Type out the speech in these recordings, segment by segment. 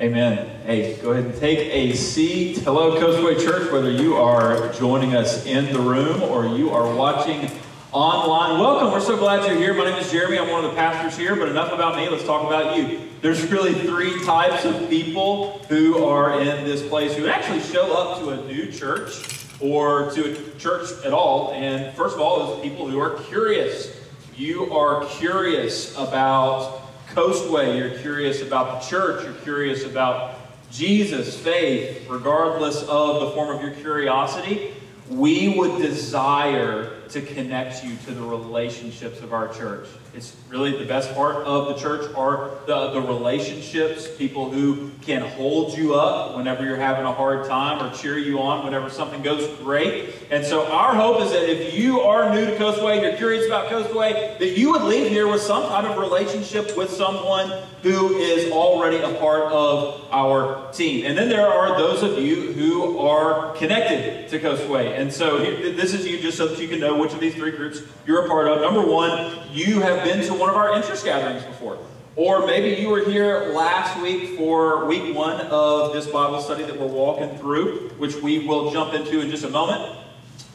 Amen. Hey, go ahead and take a seat. Hello, Coastway Church, whether you are joining us in the room or you are watching online. Welcome. We're so glad you're here. My name is Jeremy. I'm one of the pastors here, but enough about me. Let's talk about you. There's really three types of people who are in this place who actually show up to a new church or to a church at all. And first of all, is people who are curious. You are curious about Coastway, you're curious about the church, you're curious about Jesus, faith, regardless of the form of your curiosity, we would desire to connect you to the relationships of our church. It's really the best part of the church are the, the relationships, people who can hold you up whenever you're having a hard time or cheer you on whenever something goes great. And so our hope is that if you are new to Coastway, you're curious about Coastway, that you would leave here with some kind of relationship with someone who is already a part of our team. And then there are those of you who are connected to Coastway. And so this is you just so that you can know which of these three groups you're a part of. Number one, you have been to one of our interest gatherings before. Or maybe you were here last week for week one of this Bible study that we're walking through, which we will jump into in just a moment.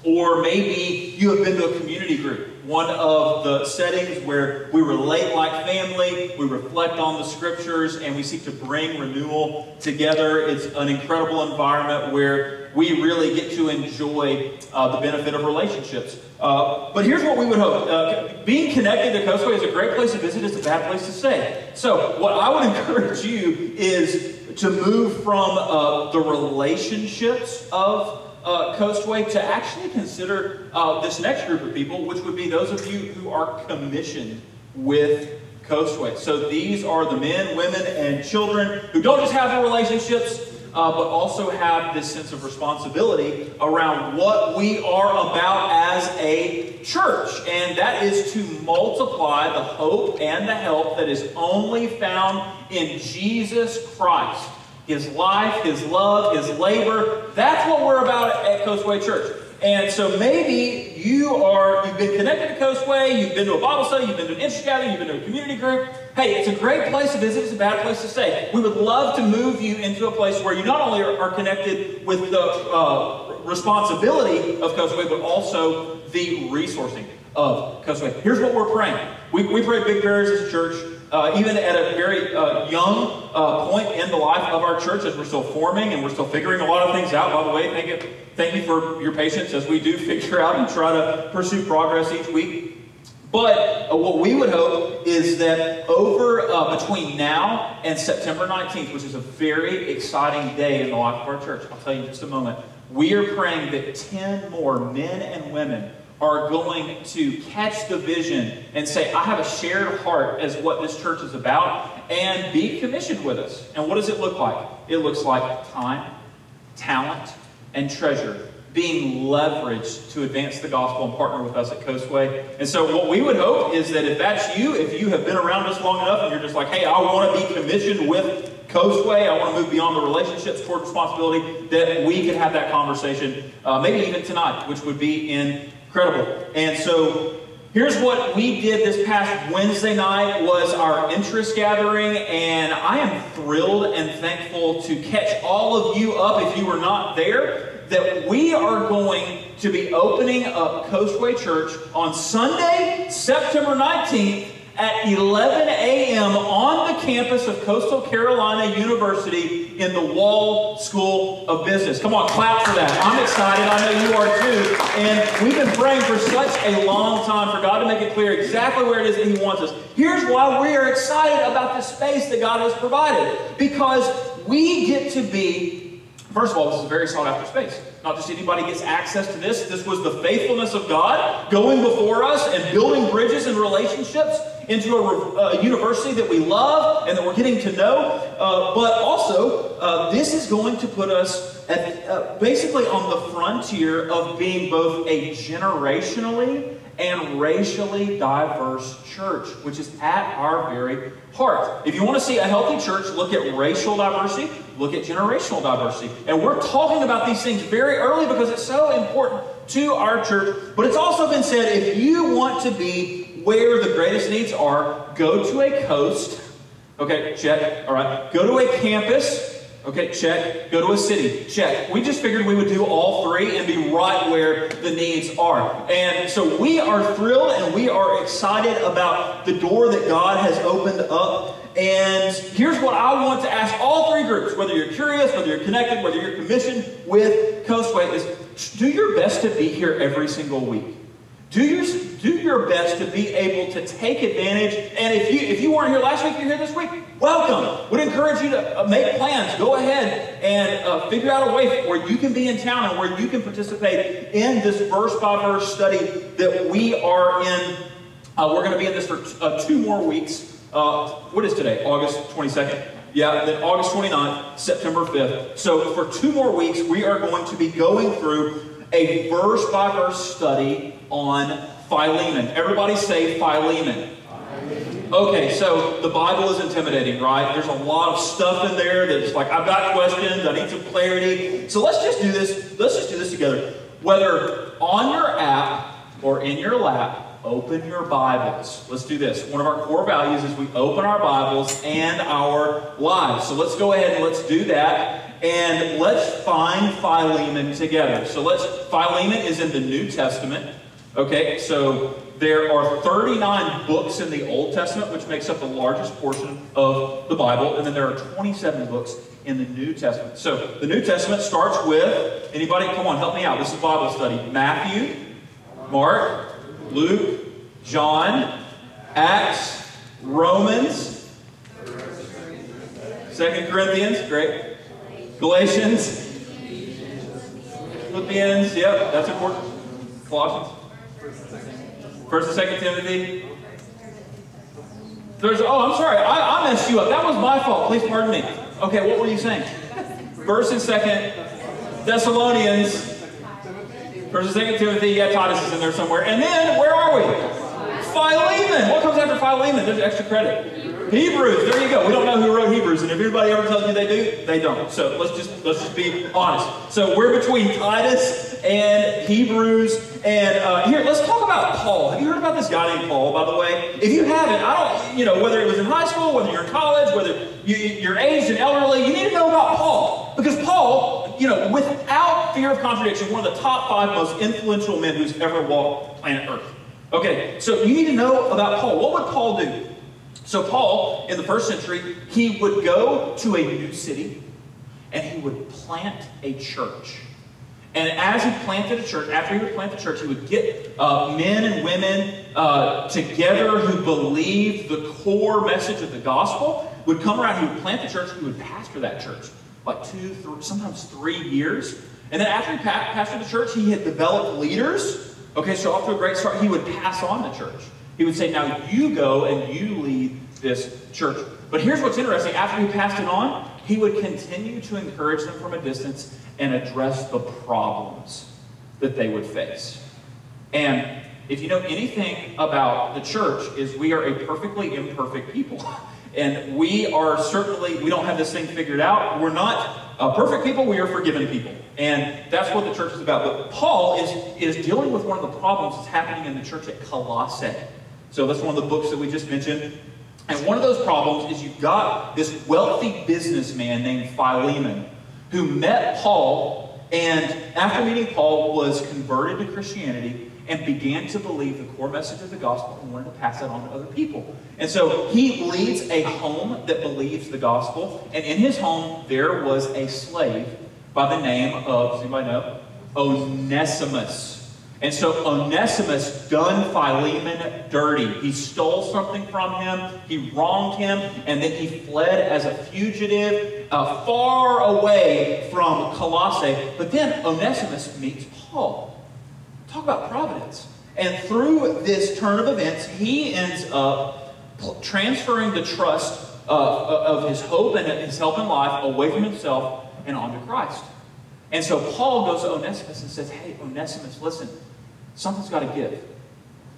Or maybe you have been to a community group, one of the settings where we relate like family, we reflect on the scriptures, and we seek to bring renewal together. It's an incredible environment where we really get to enjoy uh, the benefit of relationships. Uh, but here's what we would hope. Uh, being connected to Coastway is a great place to visit, it's a bad place to stay. So, what I would encourage you is to move from uh, the relationships of uh, Coastway to actually consider uh, this next group of people, which would be those of you who are commissioned with Coastway. So these are the men, women, and children who don't just have the relationships, uh, but also have this sense of responsibility around what we are about as a church. And that is to multiply the hope and the help that is only found in Jesus Christ his life, his love, his labor. That's what we're about at Coastway Church. And so maybe you are, you've been connected to Coastway, you've been to a Bible study, you've been to an interest gathering, you've been to a community group. Hey, it's a great place to visit, it's a bad place to stay. We would love to move you into a place where you not only are, are connected with the uh, responsibility of Coastway, but also the resourcing of Coastway. Here's what we're praying. We, we pray big prayers as a church uh, even at a very uh, young uh, point in the life of our church as we're still forming and we're still figuring a lot of things out. By the way, thank you, thank you for your patience as we do figure out and try to pursue progress each week. But uh, what we would hope is that over uh, between now and September 19th, which is a very exciting day in the life of our church, I'll tell you in just a moment, we are praying that 10 more men and women are going to catch the vision and say, I have a shared heart as what this church is about, and be commissioned with us. And what does it look like? It looks like time, talent, and treasure being leveraged to advance the gospel and partner with us at Coastway. And so, what we would hope is that if that's you, if you have been around us long enough and you're just like, hey, I want to be commissioned with Coastway, I want to move beyond the relationships toward responsibility, that we could have that conversation, uh, maybe even tonight, which would be incredible. And so here's what we did this past Wednesday night was our interest gathering, and I am thrilled and thankful to catch all of you up if you were not there, that we are going to be opening up Coastway Church on Sunday, September 19th at 11 a.m. on the campus of Coastal Carolina University in the Wall School of Business. Come on, clap for that. I'm excited. I know you are too. And we've been praying for such a long time for God to make it clear exactly where it is that He wants us. Here's why we are excited about the space that God has provided. Because we get to be, first of all, this is a very sought after space. Not just anybody gets access to this. This was the faithfulness of God going before us and building bridges and relationships into a, a university that we love and that we're getting to know. Uh, but also, uh, this is going to put us at, uh, basically on the frontier of being both a generationally and racially diverse church, which is at our very heart. If you want to see a healthy church, look at racial diversity, look at generational diversity. And we're talking about these things very early because it's so important to our church. But it's also been said if you want to be where the greatest needs are, go to a coast Okay, check. All right. Go to a campus. Okay, check. Go to a city. Check. We just figured we would do all three and be right where the needs are. And so we are thrilled and we are excited about the door that God has opened up. And here's what I want to ask all three groups, whether you're curious, whether you're connected, whether you're commissioned with Coastway, is do your best to be here every single week. Do your, do your best to be able to take advantage. And if you, if you weren't here last week, you're here this week, welcome. Would encourage you to uh, make plans. Go ahead and uh, figure out a way where you can be in town and where you can participate in this verse by verse study that we are in. Uh, we're going to be in this for uh, two more weeks. Uh, what is today? August 22nd? Yeah, then August 29th, September 5th. So for two more weeks, we are going to be going through a verse by verse study on Philemon. Everybody say Philemon. Okay, so the Bible is intimidating, right? There's a lot of stuff in there that's like, I've got questions, I need some clarity. So let's just do this, let's just do this together. Whether on your app or in your lap, open your Bibles. Let's do this. One of our core values is we open our Bibles and our lives. So let's go ahead and let's do that. And let's find Philemon together. So let's, Philemon is in the New Testament. Okay, so there are 39 books in the Old Testament, which makes up the largest portion of the Bible, and then there are 27 books in the New Testament. So the New Testament starts with anybody, come on, help me out. This is Bible study. Matthew, Mark, Luke, John, Acts, Romans, Second Corinthians, great. Galatians, Philippians, yep, that's important. Colossians, First and Second Timothy. There's, oh, I'm sorry, I, I messed you up. That was my fault. Please pardon me. Okay, what were you saying? First and Second Thessalonians. First and Second Timothy. Yeah, Titus is in there somewhere. And then where are we? Philemon. What comes after Philemon? There's extra credit. Hebrews, there you go. We don't know who wrote Hebrews, and if anybody ever tells you they do, they don't. So let's just let's just be honest. So we're between Titus and Hebrews, and uh, here let's talk about Paul. Have you heard about this guy named Paul? By the way, if you haven't, I don't. You know whether it was in high school, whether you're in college, whether you, you're aged and elderly, you need to know about Paul because Paul, you know, without fear of contradiction, one of the top five most influential men who's ever walked planet Earth. Okay, so you need to know about Paul. What would Paul do? So, Paul, in the first century, he would go to a new city and he would plant a church. And as he planted a church, after he would plant the church, he would get uh, men and women uh, together who believed the core message of the gospel, would come around, he would plant the church, he would pastor that church, like two, three, sometimes three years. And then after he pa- pastored the church, he had developed leaders. Okay, so off to a great start, he would pass on the church. He would say, Now you go and you lead this church. But here's what's interesting after he passed it on, he would continue to encourage them from a distance and address the problems that they would face. And if you know anything about the church, is we are a perfectly imperfect people. And we are certainly, we don't have this thing figured out. We're not uh, perfect people, we are forgiven people. And that's what the church is about. But Paul is, is dealing with one of the problems that's happening in the church at Colossae. So that's one of the books that we just mentioned. And one of those problems is you've got this wealthy businessman named Philemon who met Paul and after meeting Paul was converted to Christianity and began to believe the core message of the gospel and wanted to pass that on to other people. And so he leads a home that believes the gospel. And in his home, there was a slave by the name of, does anybody know? Onesimus. And so Onesimus done Philemon dirty. He stole something from him, he wronged him, and then he fled as a fugitive uh, far away from Colossae. But then Onesimus meets Paul. Talk about providence. And through this turn of events, he ends up transferring the trust uh, of his hope and his help in life away from himself and onto Christ. And so Paul goes to Onesimus and says, Hey, Onesimus, listen, something's got to give.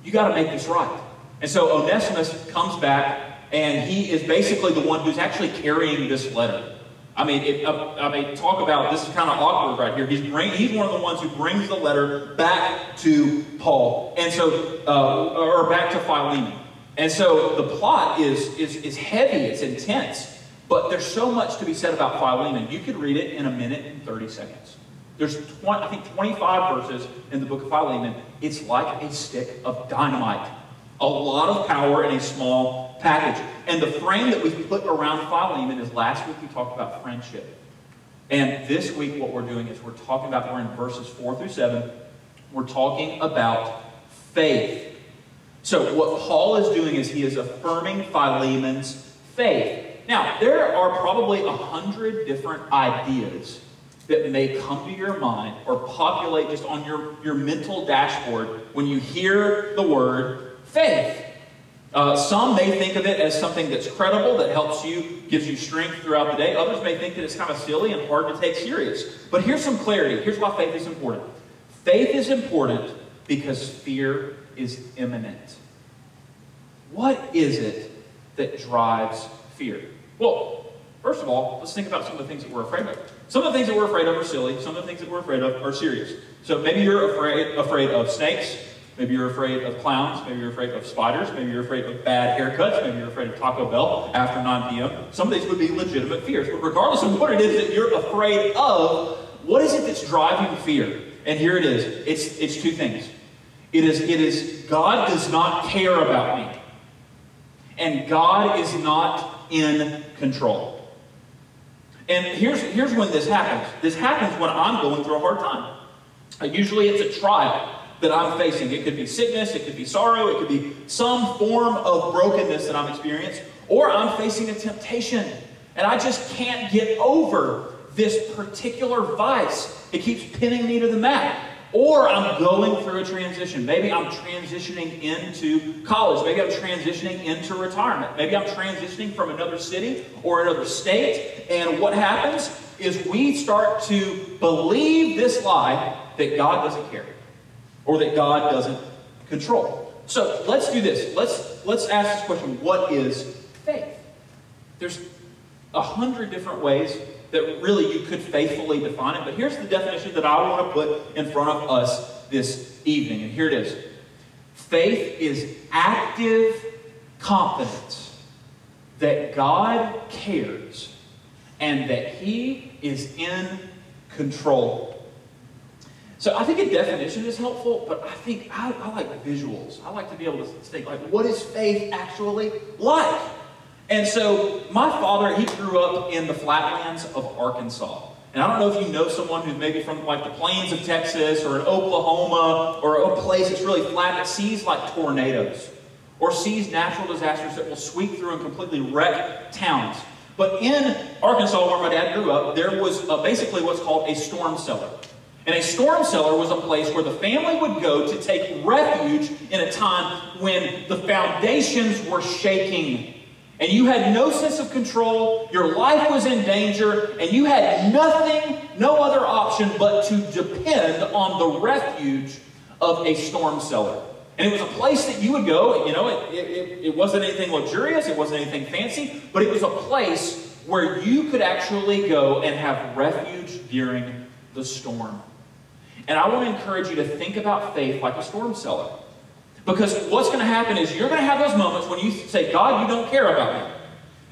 You got to make this right. And so Onesimus comes back, and he is basically the one who's actually carrying this letter. I mean, it, uh, I mean, talk about this is kind of awkward right here. He's bring, he's one of the ones who brings the letter back to Paul, and so uh, or back to Philemon. And so the plot is, is, is heavy, it's intense, but there's so much to be said about Philemon. You could read it in a minute and 30 seconds. There's, 20, I think, 25 verses in the book of Philemon. It's like a stick of dynamite. A lot of power in a small package. And the frame that we've put around Philemon is last week we talked about friendship. And this week what we're doing is we're talking about, we're in verses 4 through 7. We're talking about faith. So what Paul is doing is he is affirming Philemon's faith. Now, there are probably a hundred different ideas that may come to your mind or populate just on your, your mental dashboard when you hear the word faith. Uh, some may think of it as something that's credible, that helps you, gives you strength throughout the day. Others may think that it's kind of silly and hard to take serious. But here's some clarity. Here's why faith is important. Faith is important because fear is imminent. What is it that drives fear? Well, first of all, let's think about some of the things that we're afraid of. Some of the things that we're afraid of are silly. Some of the things that we're afraid of are serious. So maybe you're afraid, afraid of snakes. Maybe you're afraid of clowns. Maybe you're afraid of spiders. Maybe you're afraid of bad haircuts. Maybe you're afraid of Taco Bell after 9 p.m. Some of these would be legitimate fears. But regardless of what it is that you're afraid of, what is it that's driving fear? And here it is. It's, it's two things. It is, it is God does not care about me. And God is not in control. And here's, here's when this happens. This happens when I'm going through a hard time. Uh, usually it's a trial that I'm facing. It could be sickness, it could be sorrow, it could be some form of brokenness that I'm experiencing, or I'm facing a temptation. And I just can't get over this particular vice. It keeps pinning me to the mat. Or I'm going through a transition. Maybe I'm transitioning into college. Maybe I'm transitioning into retirement. Maybe I'm transitioning from another city or another state. And what happens is we start to believe this lie that God doesn't care or that God doesn't control. So let's do this. Let's, let's ask this question What is faith? There's a hundred different ways that really you could faithfully define it. But here's the definition that I want to put in front of us this evening. And here it is faith is active confidence that God cares and that He is in control. So I think a definition is helpful, but I think I, I like visuals. I like to be able to think, like, what is faith actually like? And so my father, he grew up in the flatlands of Arkansas. And I don't know if you know someone who's maybe from like the plains of Texas or in Oklahoma or a place that's really flat that sees like tornadoes or sees natural disasters that will sweep through and completely wreck towns. But in Arkansas, where my dad grew up, there was basically what's called a storm cellar. And a storm cellar was a place where the family would go to take refuge in a time when the foundations were shaking and you had no sense of control, your life was in danger, and you had nothing, no other option but to depend on the refuge of a storm cellar. And it was a place that you would go, you know, it, it, it wasn't anything luxurious, it wasn't anything fancy, but it was a place where you could actually go and have refuge during the storm. And I want to encourage you to think about faith like a storm cellar. Because what's going to happen is you're going to have those moments when you say, God, you don't care about me.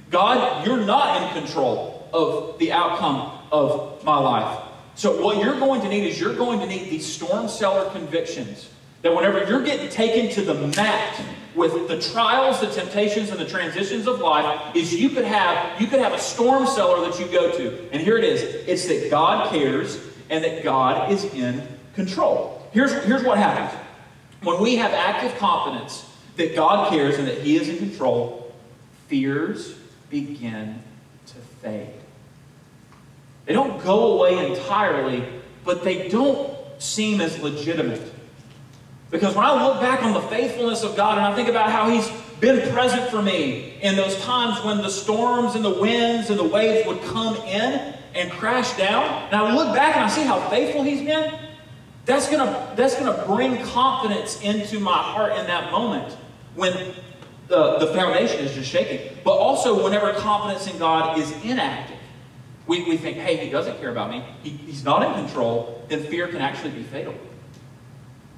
God, you're not in control of the outcome of my life. So, what you're going to need is you're going to need these storm cellar convictions that whenever you're getting taken to the mat with the trials, the temptations, and the transitions of life, is you could have you could have a storm cellar that you go to. And here it is. It's that God cares and that God is in control. Here's, here's what happens. When we have active confidence that God cares and that He is in control, fears begin to fade. They don't go away entirely, but they don't seem as legitimate. Because when I look back on the faithfulness of God and I think about how He's been present for me in those times when the storms and the winds and the waves would come in and crash down, and I look back and I see how faithful He's been, that's gonna, that's gonna bring confidence into my heart in that moment when the, the foundation is just shaking. But also whenever confidence in God is inactive, we, we think, hey, he doesn't care about me. He, he's not in control, then fear can actually be fatal.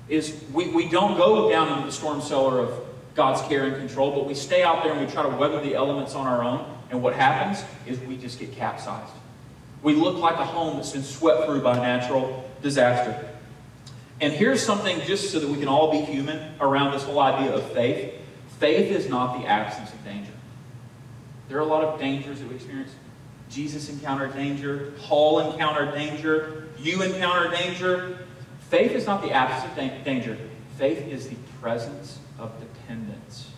Is we, we don't go down into the storm cellar of God's care and control, but we stay out there and we try to weather the elements on our own. And what happens is we just get capsized. We look like a home that's been swept through by natural disaster. And here's something just so that we can all be human around this whole idea of faith. Faith is not the absence of danger. There are a lot of dangers that we experience. Jesus encountered danger. Paul encountered danger. You encountered danger. Faith is not the absence of danger. Faith is the presence of dependence.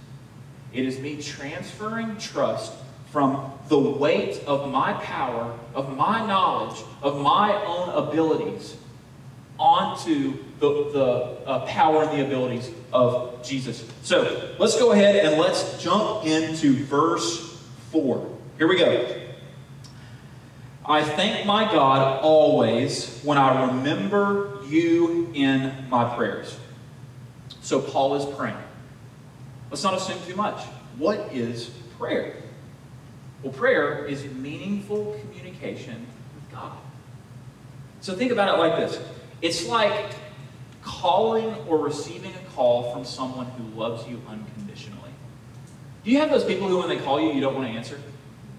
It is me transferring trust from the weight of my power, of my knowledge, of my own abilities onto the, the uh, power and the abilities of Jesus. So let's go ahead and let's jump into verse 4. Here we go. I thank my God always when I remember you in my prayers. So Paul is praying. Let's not assume too much. What is prayer? Well, prayer is meaningful communication with God. So think about it like this it's like calling or receiving a call from someone who loves you unconditionally. Do you have those people who, when they call you, you don't want to answer?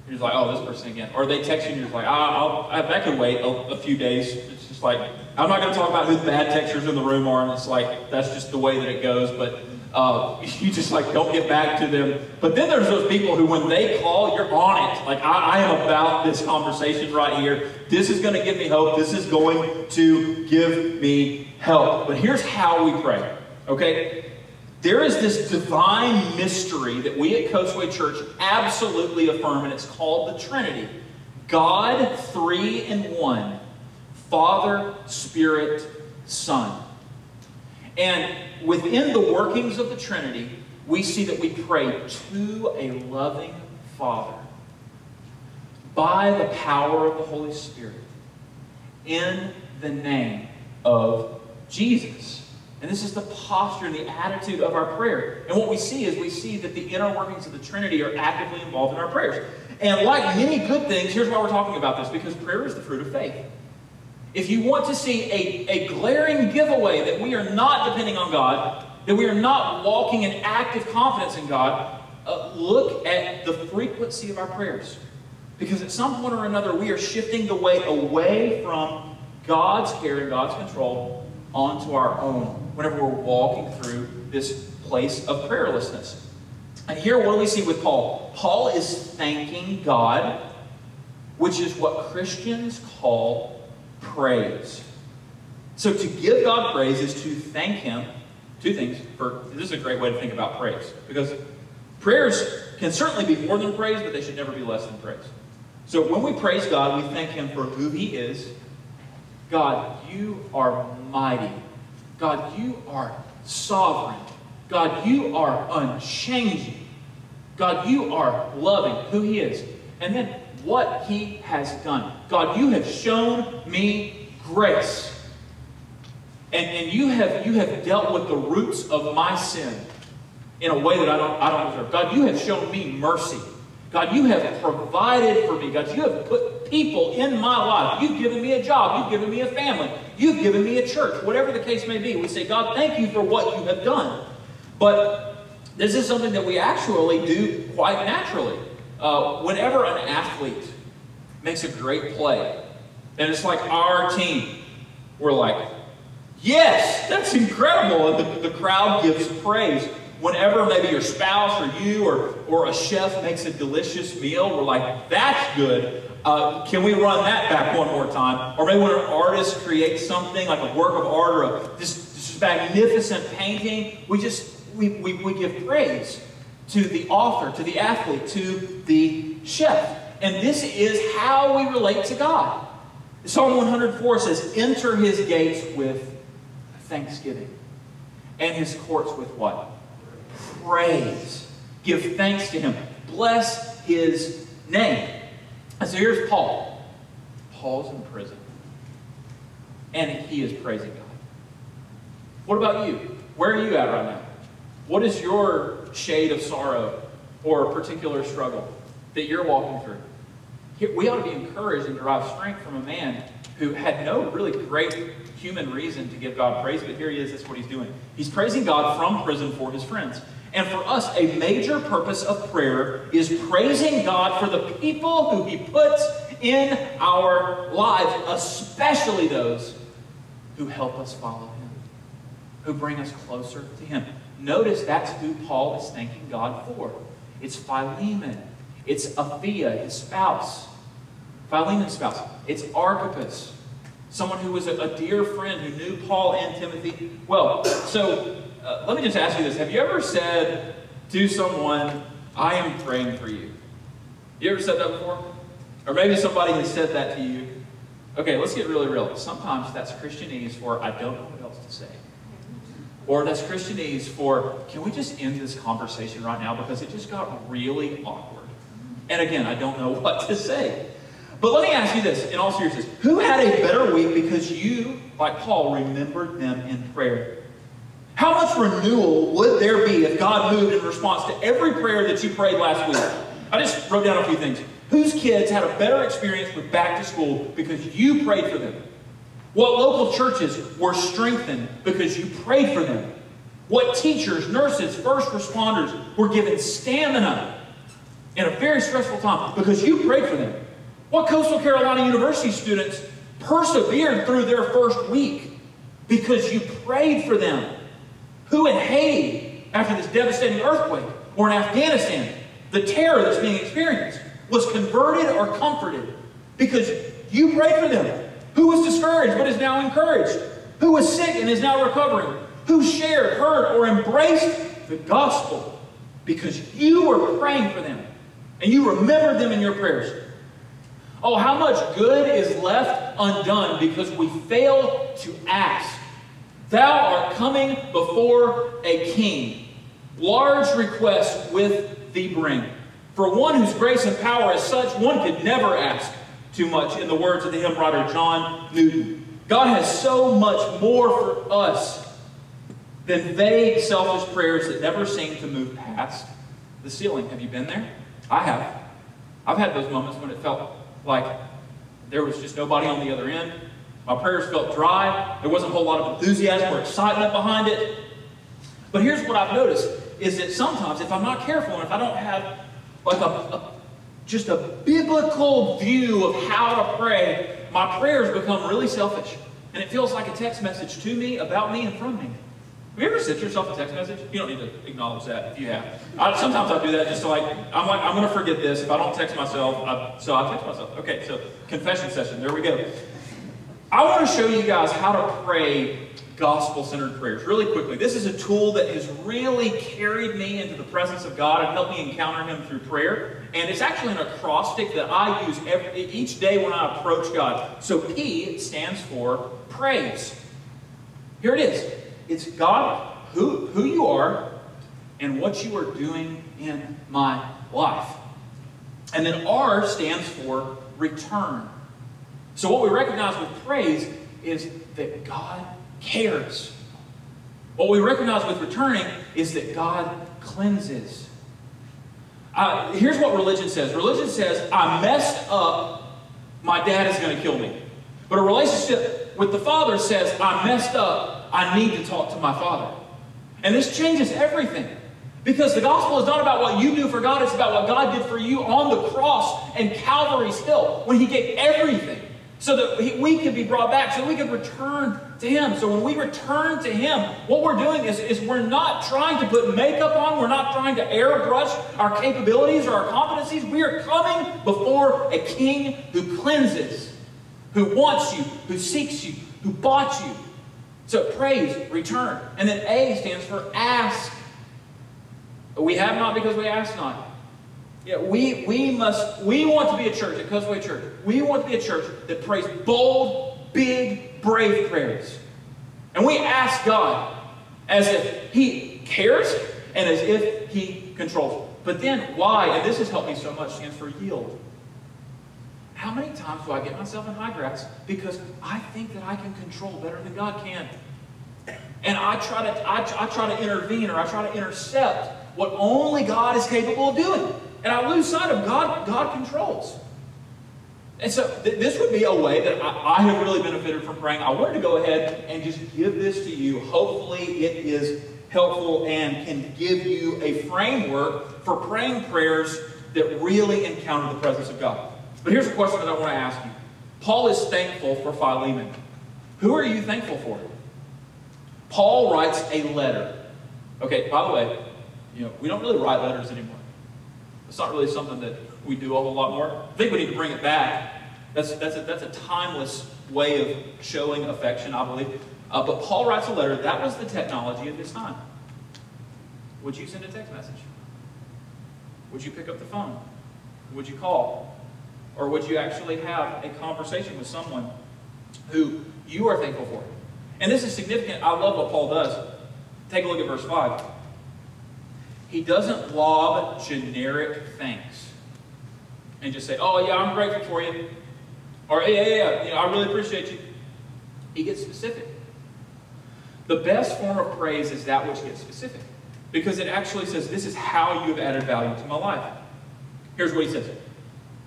You're just like, oh, this person again. Or they text you and you're just like, ah, I'll, I can wait a, a, few days. It's just like, I'm not going to talk about who the bad texters in the room are, and it's like, that's just the way that it goes. But uh, you just like don't get back to them. But then there's those people who, when they call, you're on it. Like I, I am about this conversation right here. This is going to give me hope. This is going to give me help. But here's how we pray. Okay, there is this divine mystery that we at Coastway Church absolutely affirm, and it's called the Trinity. God, three in one, Father, Spirit, Son. And within the workings of the Trinity, we see that we pray to a loving Father by the power of the Holy Spirit in the name of Jesus. And this is the posture and the attitude of our prayer. And what we see is we see that the inner workings of the Trinity are actively involved in our prayers. And like many good things, here's why we're talking about this because prayer is the fruit of faith. If you want to see a, a glaring giveaway that we are not depending on God, that we are not walking in active confidence in God, uh, look at the frequency of our prayers. Because at some point or another, we are shifting the way away from God's care and God's control onto our own whenever we're walking through this place of prayerlessness. And here, what do we see with Paul? Paul is thanking God, which is what Christians call praise. So to give God praise is to thank Him. Two things. For this is a great way to think about praise because prayers can certainly be more than praise, but they should never be less than praise. So when we praise God, we thank Him for who He is. God, you are mighty. God, you are sovereign. God, you are unchanging. God, you are loving, who He is. And then what he has done. God, you have shown me grace. And, and you, have, you have dealt with the roots of my sin in a way that I don't, I don't deserve. God, you have shown me mercy. God, you have provided for me. God, you have put people in my life. You've given me a job. You've given me a family. You've given me a church. Whatever the case may be, we say, God, thank you for what you have done. But this is something that we actually do quite naturally. Uh, whenever an athlete makes a great play, and it's like our team, we're like, yes, that's incredible. And the, the crowd gives praise. Whenever maybe your spouse or you or, or a chef makes a delicious meal, we're like, that's good. Uh, can we run that back one more time? Or maybe when an artist creates something like a work of art or a, this, this magnificent painting, we just we, we, we give praise to the author, to the athlete, to the chef. And this is how we relate to God. Psalm 104 says, Enter his gates with thanksgiving, and his courts with what? Praise. Give thanks to him. Bless his name. And so here's Paul. Paul's in prison, and he is praising God. What about you? Where are you at right now? What is your shade of sorrow or particular struggle that you're walking through? We ought to be encouraged and derive strength from a man who had no really great human reason to give God praise, but here he is, that's what he's doing. He's praising God from prison for his friends. And for us, a major purpose of prayer is praising God for the people who He puts in our lives, especially those who help us follow Him, who bring us closer to Him. Notice that's who Paul is thanking God for. It's Philemon. It's Apphia, his spouse. Philemon's spouse. It's Archippus, someone who was a, a dear friend who knew Paul and Timothy well. So uh, let me just ask you this. Have you ever said to someone, I am praying for you? You ever said that before? Or maybe somebody has said that to you. Okay, let's get really real. Sometimes that's Christianese for I don't know what else to say. Or that's Christianese for can we just end this conversation right now because it just got really awkward. And again, I don't know what to say. But let me ask you this in all seriousness who had a better week because you, like Paul, remembered them in prayer? How much renewal would there be if God moved in response to every prayer that you prayed last week? I just wrote down a few things. Whose kids had a better experience with back to school because you prayed for them? What local churches were strengthened because you prayed for them? What teachers, nurses, first responders were given stamina in a very stressful time because you prayed for them? What Coastal Carolina University students persevered through their first week because you prayed for them? Who in Haiti, after this devastating earthquake, or in Afghanistan, the terror that's being experienced, was converted or comforted because you prayed for them? Who was discouraged but is now encouraged? Who was sick and is now recovering? Who shared, heard, or embraced the gospel because you were praying for them and you remembered them in your prayers? Oh, how much good is left undone because we fail to ask. Thou art coming before a king. Large requests with thee bring. For one whose grace and power is such, one could never ask too much, in the words of the hymn writer John Newton. God has so much more for us than vague, selfish prayers that never seem to move past the ceiling. Have you been there? I have. I've had those moments when it felt like there was just nobody on the other end. My prayers felt dry. There wasn't a whole lot of enthusiasm or excitement behind it. But here's what I've noticed is that sometimes if I'm not careful and if I don't have like a, a just a biblical view of how to pray, my prayers become really selfish. And it feels like a text message to me, about me, and from me. Have you ever sent yourself a text message? You don't need to acknowledge that if you have. I, sometimes I do that just to like, I'm like, I'm going to forget this if I don't text myself. I, so I text myself. Okay, so confession session. There we go. I want to show you guys how to pray gospel centered prayers really quickly. This is a tool that has really carried me into the presence of God and helped me encounter Him through prayer. And it's actually an acrostic that I use every, each day when I approach God. So P stands for praise. Here it is it's God, who, who you are, and what you are doing in my life. And then R stands for return. So, what we recognize with praise is that God cares. What we recognize with returning is that God cleanses. Uh, here's what religion says religion says, I messed up, my dad is going to kill me. But a relationship with the Father says, I messed up, I need to talk to my Father. And this changes everything. Because the gospel is not about what you do for God, it's about what God did for you on the cross and Calvary's Hill when He gave everything so that we could be brought back, so we could return to Him. So when we return to Him, what we're doing is, is we're not trying to put makeup on, we're not trying to airbrush our capabilities or our competencies. We are coming before a King who cleanses, who wants you, who seeks you, who bought you. So praise, return. And then A stands for ask. We have not because we ask not. Yeah, we, we must, we want to be a church, at Coastway Church. We want to be a church that prays bold, big, brave prayers. And we ask God as if He cares and as if He controls. But then Y, and this has helped me so much, stands for yield. How many times do I get myself in high grass because I think that I can control better than God can? And I try to, I, I try to intervene or I try to intercept what only God is capable of doing. And I lose sight of God, God controls. And so th- this would be a way that I, I, have really benefited from praying. I wanted to go ahead and just give this to you. Hopefully it is helpful and can give you a framework for praying prayers that really encounter the presence of God. But here's a question that I want to ask you. Paul is thankful for Philemon. Who are you thankful for? Paul writes a letter. Okay, by the way, you know, we don't really write letters anymore. It's not really something that we do a whole lot more. I think we need to bring it back. That's, that's, a, that's a timeless way of showing affection, I believe. Uh, but Paul writes a letter. That was the technology of his time. Would you send a text message? Would you pick up the phone? Would you call? Or would you actually have a conversation with someone who you are thankful for? And this is significant. I love what Paul does. Take a look at verse 5. He doesn't lob generic thanks and just say, Oh, yeah, I'm grateful for you. Or, yeah, yeah, yeah, you know, I really appreciate you. He gets specific. The best form of praise is that which gets specific because it actually says, This is how you have added value to my life. Here's what he says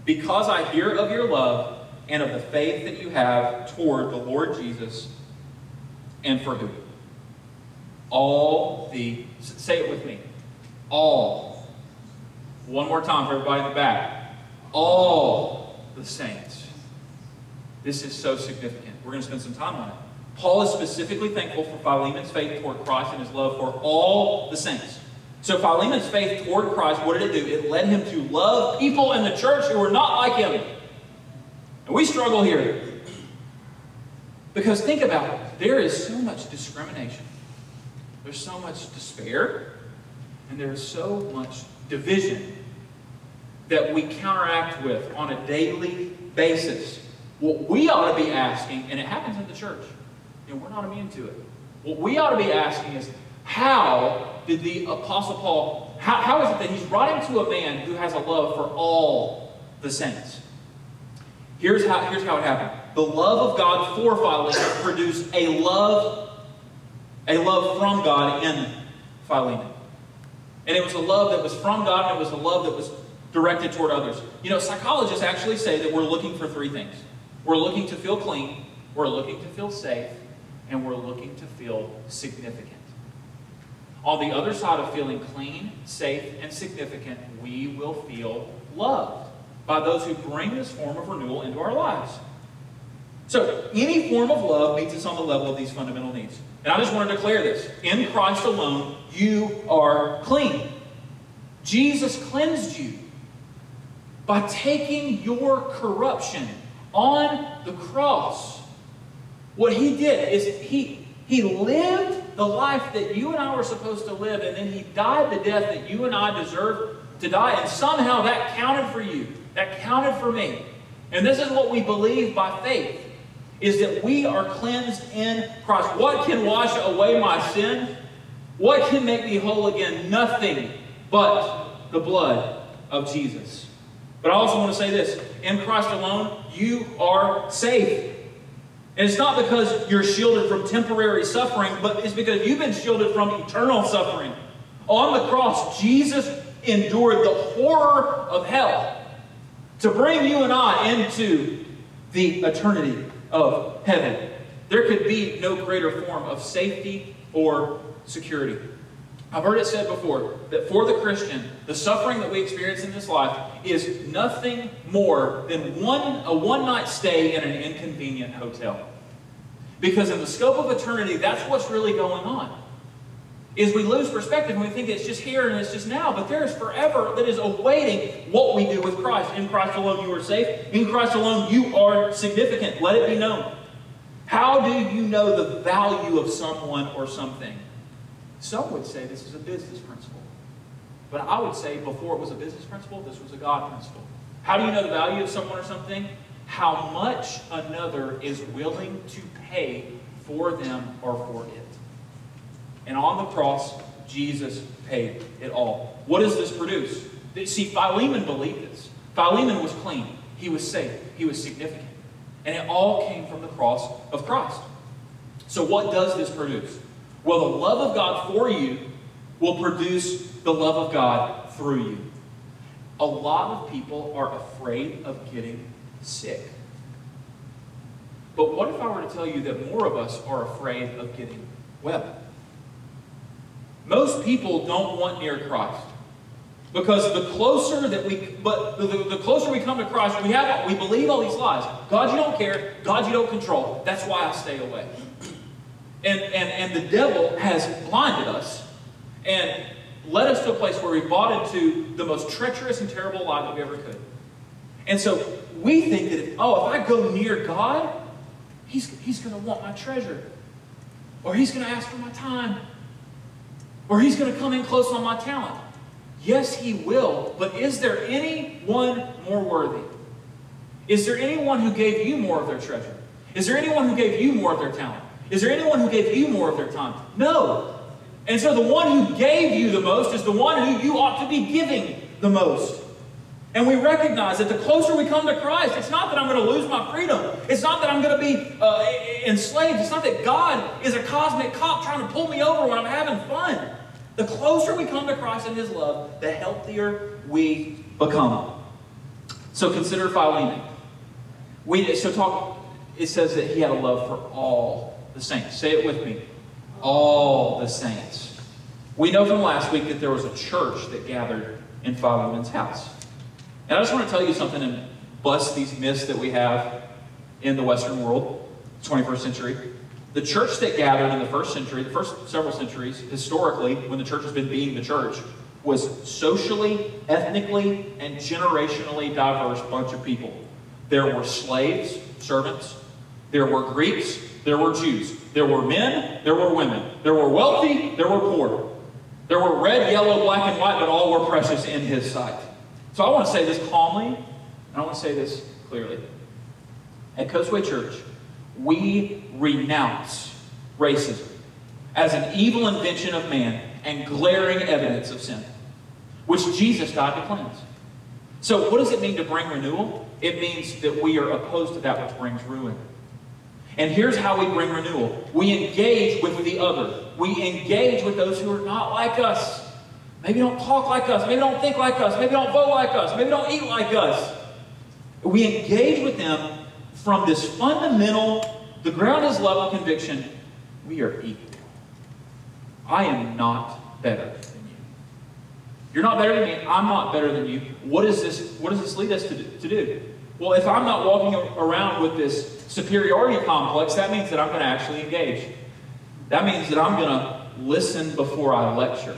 Because I hear of your love and of the faith that you have toward the Lord Jesus and for who? All the, say it with me, all. One more time for everybody in the back. All the saints. This is so significant. We're going to spend some time on it. Paul is specifically thankful for Philemon's faith toward Christ and his love for all the saints. So Philemon's faith toward Christ, what did it do? It led him to love people in the church who were not like him. And we struggle here. Because think about it. There is so much discrimination. There's so much despair. And there is so much division that we counteract with on a daily basis. What we ought to be asking, and it happens in the church, and we're not immune to it. What we ought to be asking is, how did the Apostle Paul, how, how is it that he's writing to a man who has a love for all the saints? Here's how, here's how it happened. The love of God for Philemon produced a love, a love from God in Philemon. And it was a love that was from God, and it was a love that was directed toward others. You know, psychologists actually say that we're looking for three things. We're looking to feel clean, we're looking to feel safe, and we're looking to feel significant. On the other side of feeling clean, safe, and significant, we will feel loved by those who bring this form of renewal into our lives. So, any form of love meets us on the level of these fundamental needs. And I just want to declare this in Christ alone, you are clean. Jesus cleansed you by taking your corruption on the cross. What he did is he, he lived the life that you and I were supposed to live, and then he died the death that you and I deserve to die. And somehow that counted for you. That counted for me. And this is what we believe by faith is that we are cleansed in Christ. What can wash away my sin? What can make me whole again? Nothing but the blood of Jesus. But I also want to say this in Christ alone, you are safe. And it's not because you're shielded from temporary suffering, but it's because you've been shielded from eternal suffering. On the cross, Jesus endured the horror of hell to bring you and I into the eternity of heaven. There could be no greater form of safety or security. I've heard it said before that for the Christian, the suffering that we experience in this life is nothing more than one, a one night stay in an inconvenient hotel. Because in the scope of eternity, that's what's really going on. Is we lose perspective and we think it's just here and it's just now, but there is forever that is awaiting what we do with Christ. In Christ alone, you are safe. In Christ alone, you are significant. Let it be known. How do you know the value of someone or something? Some would say this is a business principle. But I would say before it was a business principle, this was a God principle. How do you know the value of someone or something? How much another is willing to pay for them or for it. And on the cross, Jesus paid it all. What does this produce? See, Philemon believed this. Philemon was clean. He was safe. He was significant. And it all came from the cross of Christ. So what does this produce? Well, the love of God for you will produce the love of God through you. A lot of people are afraid of getting sick. But what if I were to tell you that more of us are afraid of getting well? Most people don't want near Christ. Because the closer that we, but the, the, closer we come to Christ, we have, we believe all these lies. God, you don't care. God, you don't control. That's why I stay away. And, and, and the devil has blinded us and led us to a place where we bought into the most treacherous and terrible lie that we ever could. And so we think that, if, oh, if I go near God, he's, he's going to want my treasure. Or he's going to ask for my time. Or he's going to come in close on my talent. Yes, he will. But is there anyone more worthy? Is there anyone who gave you more of their treasure? Is there anyone who gave you more of their talent? Is there anyone who gave you more of their time? No. And so the one who gave you the most is the one who you ought to be giving the most. And we recognize that the closer we come to Christ, it's not that I'm going to lose my freedom. It's not that I'm going to be uh, enslaved. It's not that God is a cosmic cop trying to pull me over when I'm having fun. The closer we come to Christ and His love, the healthier we become. So consider Philemon. We, so talk, it says that he had a love for all the saints. Say it with me. All the saints. We know from last week that there was a church that gathered in Philemon's house. And I just want to tell you something and bust these myths that we have in the Western world, 21st century. The church that gathered in the first century, the first several centuries, historically, when the church has been being the church, was socially, ethnically, and generationally diverse bunch of people. There were slaves, servants. There were Greeks. There were Jews. There were men. There were women. There were wealthy. There were poor. There were red, yellow, black, and white, but all were precious in his sight. So I want to say this calmly, and I want to say this clearly. At Coastway Church, we renounce racism as an evil invention of man and glaring evidence of sin, which Jesus died to cleanse. So, what does it mean to bring renewal? It means that we are opposed to that which brings ruin. And here's how we bring renewal we engage with the other, we engage with those who are not like us. Maybe don't talk like us. Maybe don't think like us. Maybe don't vote like us. Maybe don't eat like us. We engage with them from this fundamental, the ground is level conviction we are equal. I am not better than you. You're not better than me. I'm not better than you. What, is this, what does this lead us to to do? Well, if I'm not walking around with this superiority complex, that means that I'm going to actually engage. That means that I'm going to listen before I lecture.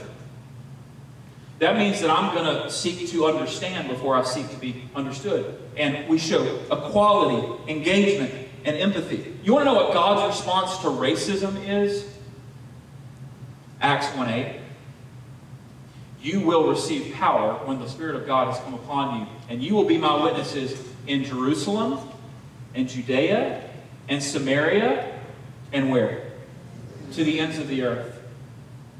That means that I'm going to seek to understand before I seek to be understood. And we show equality, engagement, and empathy. You want to know what God's response to racism is? Acts 1 8. You will receive power when the Spirit of God has come upon you, and you will be my witnesses in Jerusalem, and Judea, and Samaria, and where? To the ends of the earth.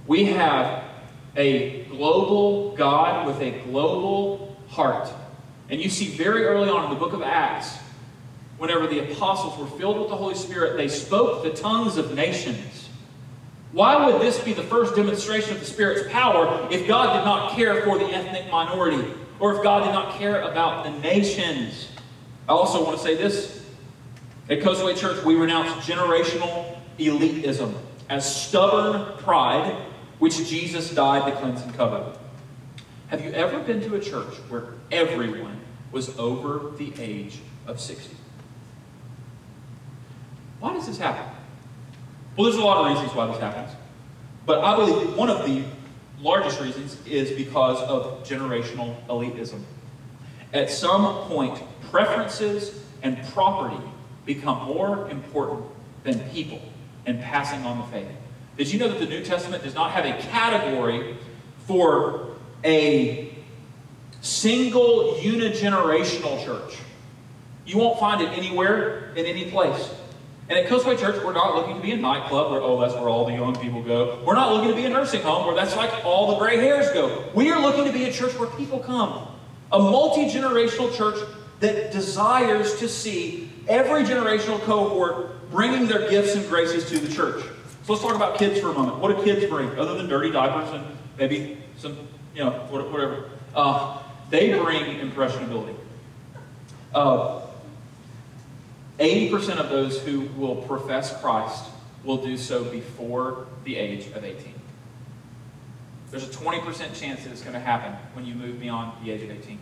We have a global God with a global heart. And you see very early on in the book of Acts, whenever the apostles were filled with the Holy Spirit, they spoke the tongues of nations. Why would this be the first demonstration of the Spirit's power if God did not care for the ethnic minority or if God did not care about the nations? I also want to say this. At Coastway Church, we renounce generational elitism as stubborn pride which Jesus died to cleanse and cover. Have you ever been to a church where everyone was over the age of 60? Why does this happen? Well, there's a lot of reasons why this happens. But I believe one of the largest reasons is because of generational elitism. At some point, preferences and property become more important than people and passing on the faith. Did you know that the New Testament does not have a category for a single unigenerational church? You won't find it anywhere in any place. And at Coastway Church, we're not looking to be a nightclub where, oh, that's where all the young people go. We're not looking to be a nursing home where that's like all the gray hairs go. We are looking to be a church where people come. A multi generational church that desires to see every generational cohort bringing their gifts and graces to the church. So let's talk about kids for a moment. What do kids bring, other than dirty diapers and maybe some, you know, whatever? Uh, they bring impressionability. Uh, 80% of those who will profess Christ will do so before the age of 18. There's a 20% chance that it's going to happen when you move beyond the age of 18.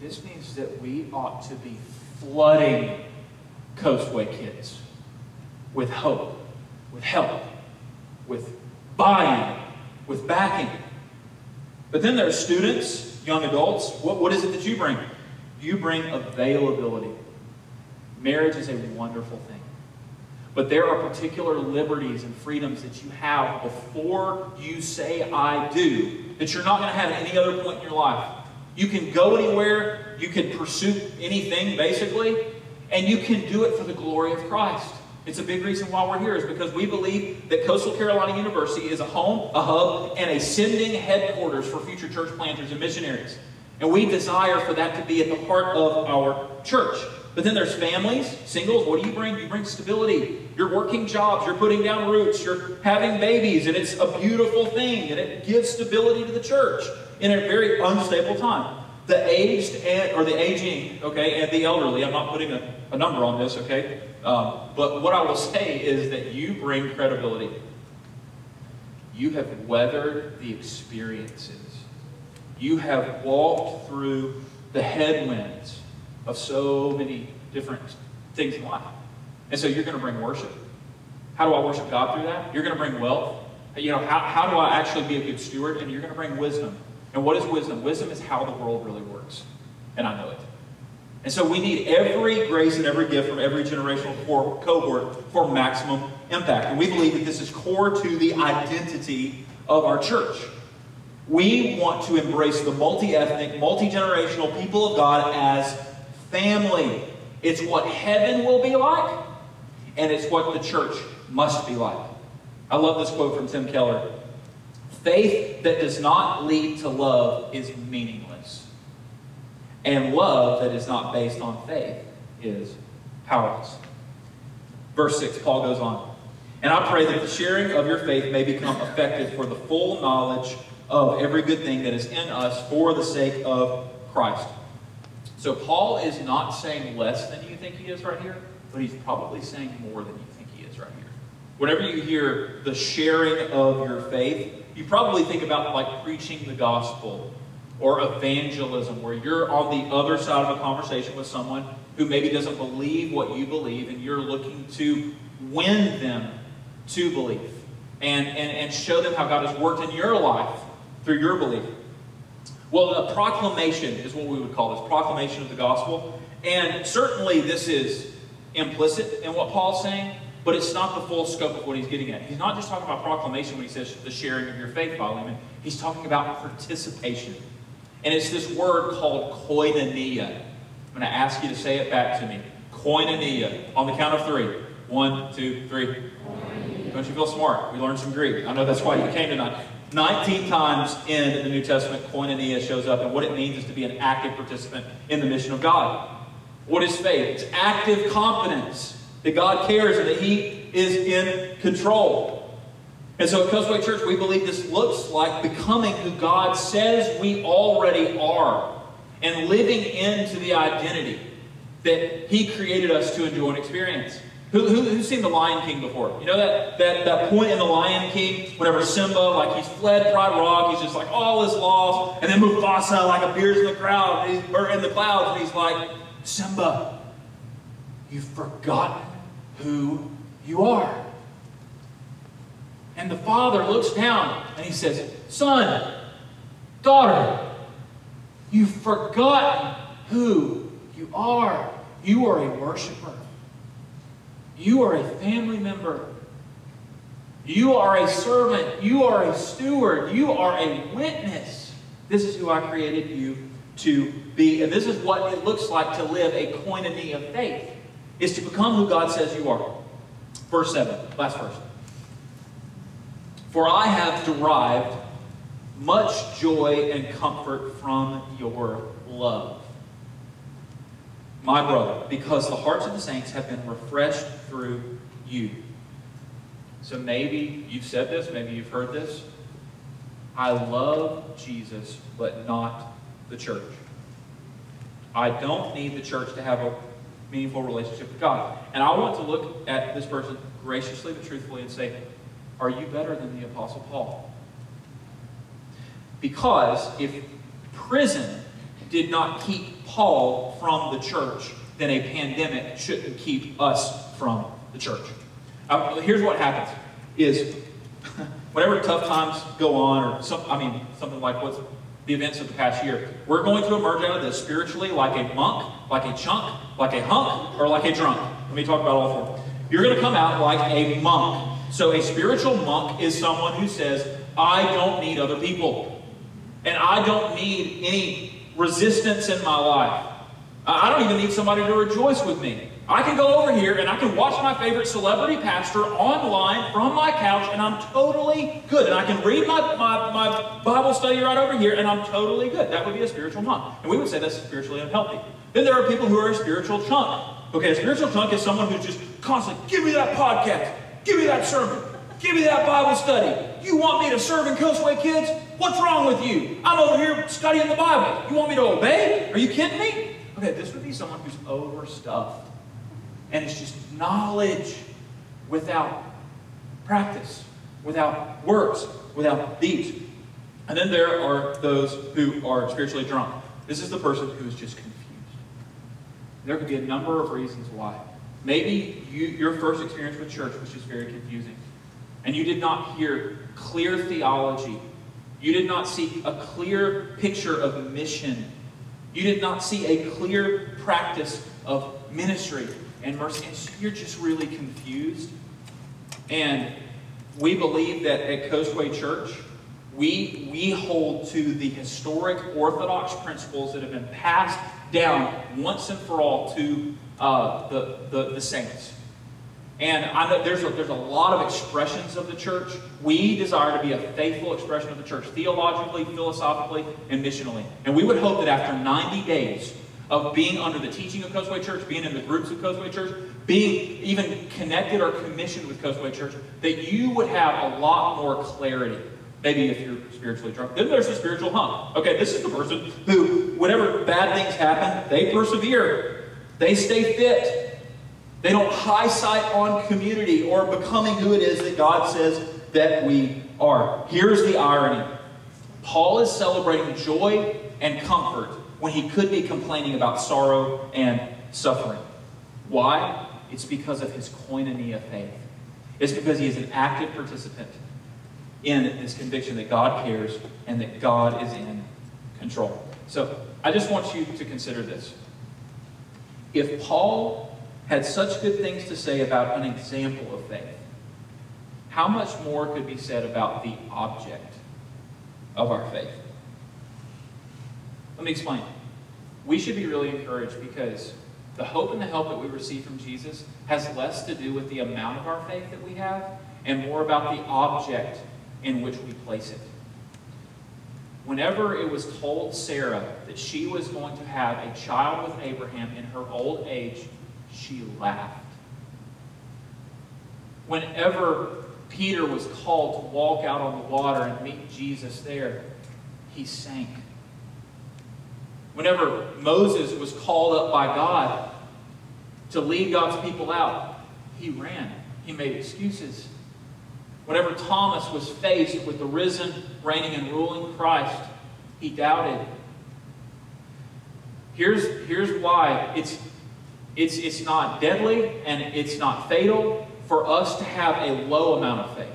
This means that we ought to be flooding Coastway kids with hope, with help, with buy-in, with backing. But then there are students, young adults. What, what is it that you bring? You bring availability. Marriage is a wonderful thing. But there are particular liberties and freedoms that you have before you say I do that you're not going to have at any other point in your life. You can go anywhere, you can pursue anything basically, and you can do it for the glory of Christ. It's a big reason why we're here is because we believe that Coastal Carolina University is a home, a hub, and a sending headquarters for future church planters and missionaries. And we desire for that to be at the heart of our church. But then there's families, singles. What do you bring? You bring stability. You're working jobs. You're putting down roots. You're having babies. And it's a beautiful thing. And it gives stability to the church in a very unstable time. The aged and, or the aging, okay, and the elderly. I'm not putting a, a number on this, okay? Um, but what I will say is that you bring credibility. You have weathered the experiences. You have walked through the headwinds of so many different things in life. And so you're going to bring worship. How do I worship God through that? You're going to bring wealth. You know, how, how do I actually be a good steward? And you're going to bring wisdom. And what is wisdom? Wisdom is how the world really works. And I know it. And so we need every grace and every gift from every generational cohort for maximum impact. And we believe that this is core to the identity of our church. We want to embrace the multi ethnic, multi generational people of God as family. It's what heaven will be like, and it's what the church must be like. I love this quote from Tim Keller Faith that does not lead to love is meaningless, and love that is not based on faith is powerless. Verse 6, Paul goes on. And I pray that the sharing of your faith may become effective for the full knowledge of every good thing that is in us for the sake of Christ so Paul is not saying less than you think he is right here, but he's probably saying more than you think he is right here. Whenever you hear the sharing of your faith, you probably think about like preaching the gospel or evangelism, where you're on the other side of a conversation with someone who maybe doesn't believe what you believe, and you're looking to win them to belief and, and, and show them how God has worked in your life through your belief. Well, a proclamation is what we would call this proclamation of the gospel. And certainly this is implicit in what Paul's saying, but it's not the full scope of what he's getting at. He's not just talking about proclamation when he says the sharing of your faith, Philemon. He's talking about participation. And it's this word called koinonia. I'm going to ask you to say it back to me. Koinonia. On the count of three. One, two, three. Don't you feel smart? We learned some Greek. I know that's why you came tonight. 19 times in the New Testament, koinonia shows up, and what it means is to be an active participant in the mission of God. What is faith? It's active confidence that God cares and that He is in control. And so at Coastway Church, we believe this looks like becoming who God says we already are and living into the identity that He created us to enjoy and experience. Who, who, who's seen The Lion King before? You know that, that, that point in The Lion King, whenever Simba, like he's fled Pride Rock, he's just like, all is lost. And then Mufasa, like, appears in the crowd, or in the clouds, and he's like, Simba, you've forgotten who you are. And the father looks down and he says, Son, daughter, you've forgotten who you are. You are a worshiper. You are a family member. You are a servant. You are a steward. You are a witness. This is who I created you to be. And this is what it looks like to live a koinonia of faith, is to become who God says you are. Verse 7, last verse. For I have derived much joy and comfort from your love my brother, because the hearts of the saints have been refreshed through you. So maybe you've said this, maybe you've heard this. I love Jesus, but not the church. I don't need the church to have a meaningful relationship with God. And I want to look at this person graciously but truthfully and say, Are you better than the Apostle Paul? Because if prison did not keep Paul from the church, then a pandemic shouldn't keep us from the church. Uh, here's what happens is whenever tough times go on, or some, I mean, something like what's the events of the past year, we're going to emerge out of this spiritually like a monk, like a chunk, like a hunk, or like a drunk. Let me talk about all four. You're going to come out like a monk. So a spiritual monk is someone who says, I don't need other people. And I don't need any resistance in my life. I don't even need somebody to rejoice with me. I can go over here and I can watch my favorite celebrity pastor online from my couch and I'm totally good. And I can read my, my, my Bible study right over here and I'm totally good. That would be a spiritual monk. And we would say that's spiritually unhealthy. Then there are people who are a spiritual chunk. Okay, a spiritual chunk is someone who's just constantly, give me that podcast, give me that sermon, give me that Bible study. You want me to serve in Coastway Kids? What's wrong with you? I'm over here studying the Bible. You want me to obey? Are you kidding me? Okay, this would be someone who's overstuffed and it's just knowledge without practice, without works, without deeds. And then there are those who are spiritually drunk. This is the person who is just confused. There could be a number of reasons why. Maybe you, your first experience with church was just very confusing. And you did not hear clear theology. You did not see a clear picture of mission. You did not see a clear practice of ministry and mercy. And so you're just really confused. And we believe that at Coastway Church, we, we hold to the historic Orthodox principles that have been passed down once and for all to uh, the, the, the saints. And I know there's a, there's a lot of expressions of the church. We desire to be a faithful expression of the church, theologically, philosophically, and missionally. And we would hope that after 90 days, of being under the teaching of Coastway Church, being in the groups of Coastway Church, being even connected or commissioned with Coastway Church, that you would have a lot more clarity. Maybe if you're spiritually drunk. Then there's the spiritual hunk. Okay, this is the person who, whenever bad things happen, they persevere. They stay fit. They don't high sight on community or becoming who it is that God says that we are. Here's the irony Paul is celebrating joy and comfort when he could be complaining about sorrow and suffering. Why? It's because of his koinonia faith. It's because he is an active participant in this conviction that God cares and that God is in control. So I just want you to consider this. If Paul had such good things to say about an example of faith, how much more could be said about the object of our faith? Let me explain. We should be really encouraged because the hope and the help that we receive from Jesus has less to do with the amount of our faith that we have and more about the object in which we place it. Whenever it was told Sarah that she was going to have a child with Abraham in her old age, she laughed. Whenever Peter was called to walk out on the water and meet Jesus there, he sank. Whenever Moses was called up by God to lead God's people out, he ran. He made excuses. Whenever Thomas was faced with the risen, reigning, and ruling Christ, he doubted. Here's, here's why it's, it's, it's not deadly and it's not fatal for us to have a low amount of faith.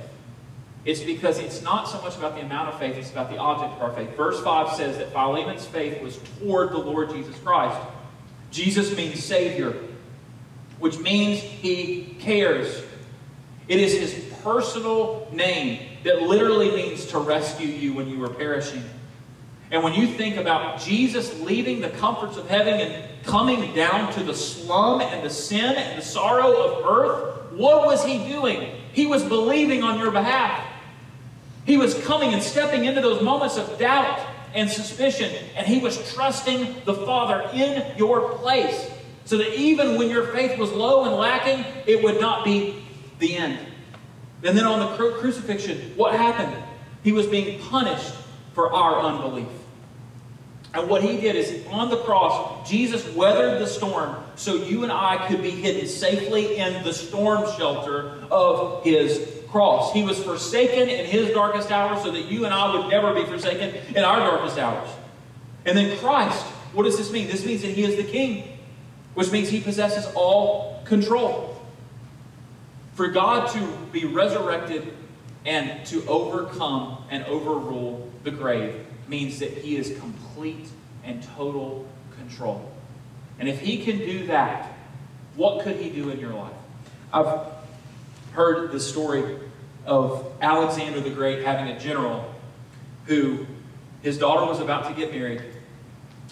It's because it's not so much about the amount of faith, it's about the object of our faith. Verse 5 says that Philemon's faith was toward the Lord Jesus Christ. Jesus means Savior, which means He cares. It is His personal name that literally means to rescue you when you were perishing. And when you think about Jesus leaving the comforts of heaven and coming down to the slum and the sin and the sorrow of earth, what was he doing? He was believing on your behalf. He was coming and stepping into those moments of doubt and suspicion, and he was trusting the Father in your place. So that even when your faith was low and lacking, it would not be the end. And then on the cru- crucifixion, what happened? He was being punished for our unbelief. And what he did is on the cross, Jesus weathered the storm so you and I could be hidden safely in the storm shelter of his cross. He was forsaken in his darkest hour so that you and I would never be forsaken in our darkest hours. And then Christ, what does this mean? This means that he is the king, which means he possesses all control. For God to be resurrected and to overcome and overrule the grave means that he is complete and total control. And if he can do that, what could he do in your life? I've heard the story of Alexander the Great having a general who his daughter was about to get married,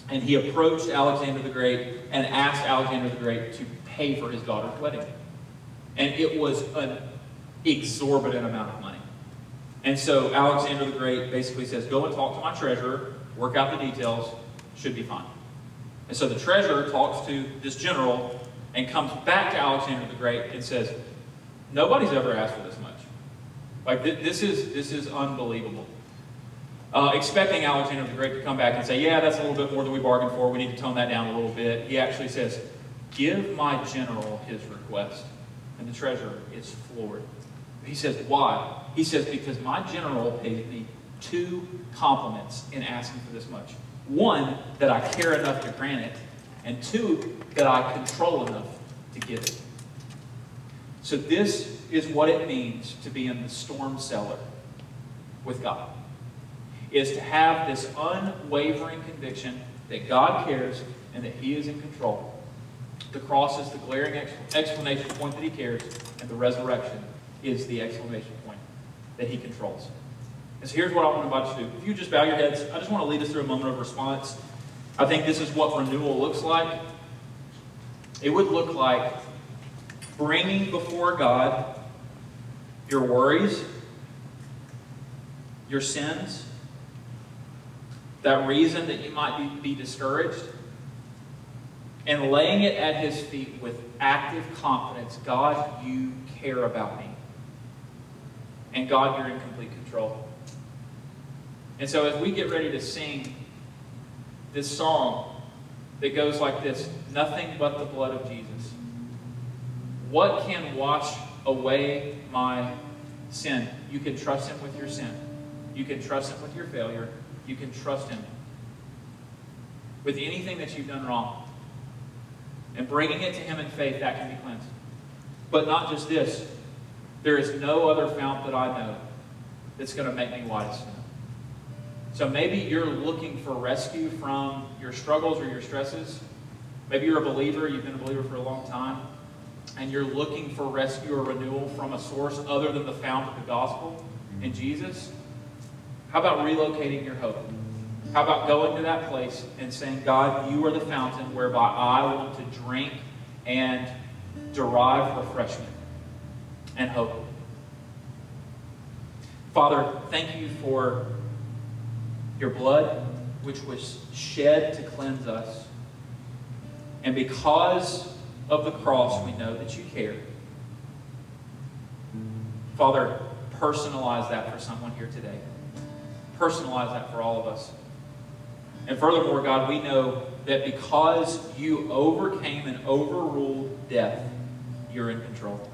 and he approached Alexander the Great and asked Alexander the Great to pay for his daughter's wedding. And it was an exorbitant amount of money. And so Alexander the Great basically says, Go and talk to my treasurer, work out the details, should be fine. And so the treasurer talks to this general and comes back to Alexander the Great and says, Nobody's ever asked for this much. Like, th- this, is, this is unbelievable. Uh, expecting Alexander the Great to come back and say, Yeah, that's a little bit more than we bargained for. We need to tone that down a little bit. He actually says, Give my general his request. And the treasurer is floored. He says, Why? He says, Because my general paid me two compliments in asking for this much. One, that I care enough to grant it, and two, that I control enough to give it. So, this is what it means to be in the storm cellar with God. Is to have this unwavering conviction that God cares and that He is in control. The cross is the glaring exclamation point that He cares, and the resurrection is the exclamation point that He controls. And so here's what I want to invite you to do. If you just bow your heads, I just want to lead us through a moment of response. I think this is what renewal looks like. It would look like bringing before God your worries, your sins, that reason that you might be, be discouraged, and laying it at His feet with active confidence God, you care about me. And God, you're in complete control. And so as we get ready to sing this song that goes like this Nothing but the blood of Jesus. What can wash away my sin? You can trust Him with your sin. You can trust Him with your failure. You can trust Him with anything that you've done wrong. And bringing it to Him in faith, that can be cleansed. But not just this. There is no other fount that I know that's going to make me snow. So maybe you're looking for rescue from your struggles or your stresses. Maybe you're a believer, you've been a believer for a long time, and you're looking for rescue or renewal from a source other than the fount of the gospel in Jesus. How about relocating your hope? How about going to that place and saying, God, you are the fountain whereby I want to drink and derive refreshment and hope. Father, thank you for your blood, which was shed to cleanse us. And because of the cross, we know that you care. Father, personalize that for someone here today. Personalize that for all of us. And furthermore, God, we know that because you overcame and overruled death, you're in control.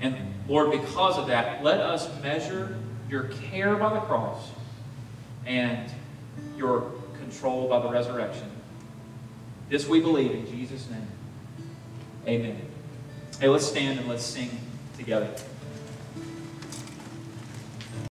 And Lord, because of that, let us measure your care by the cross and your control by the resurrection. This we believe in Jesus' name. Amen. Hey, let's stand and let's sing together.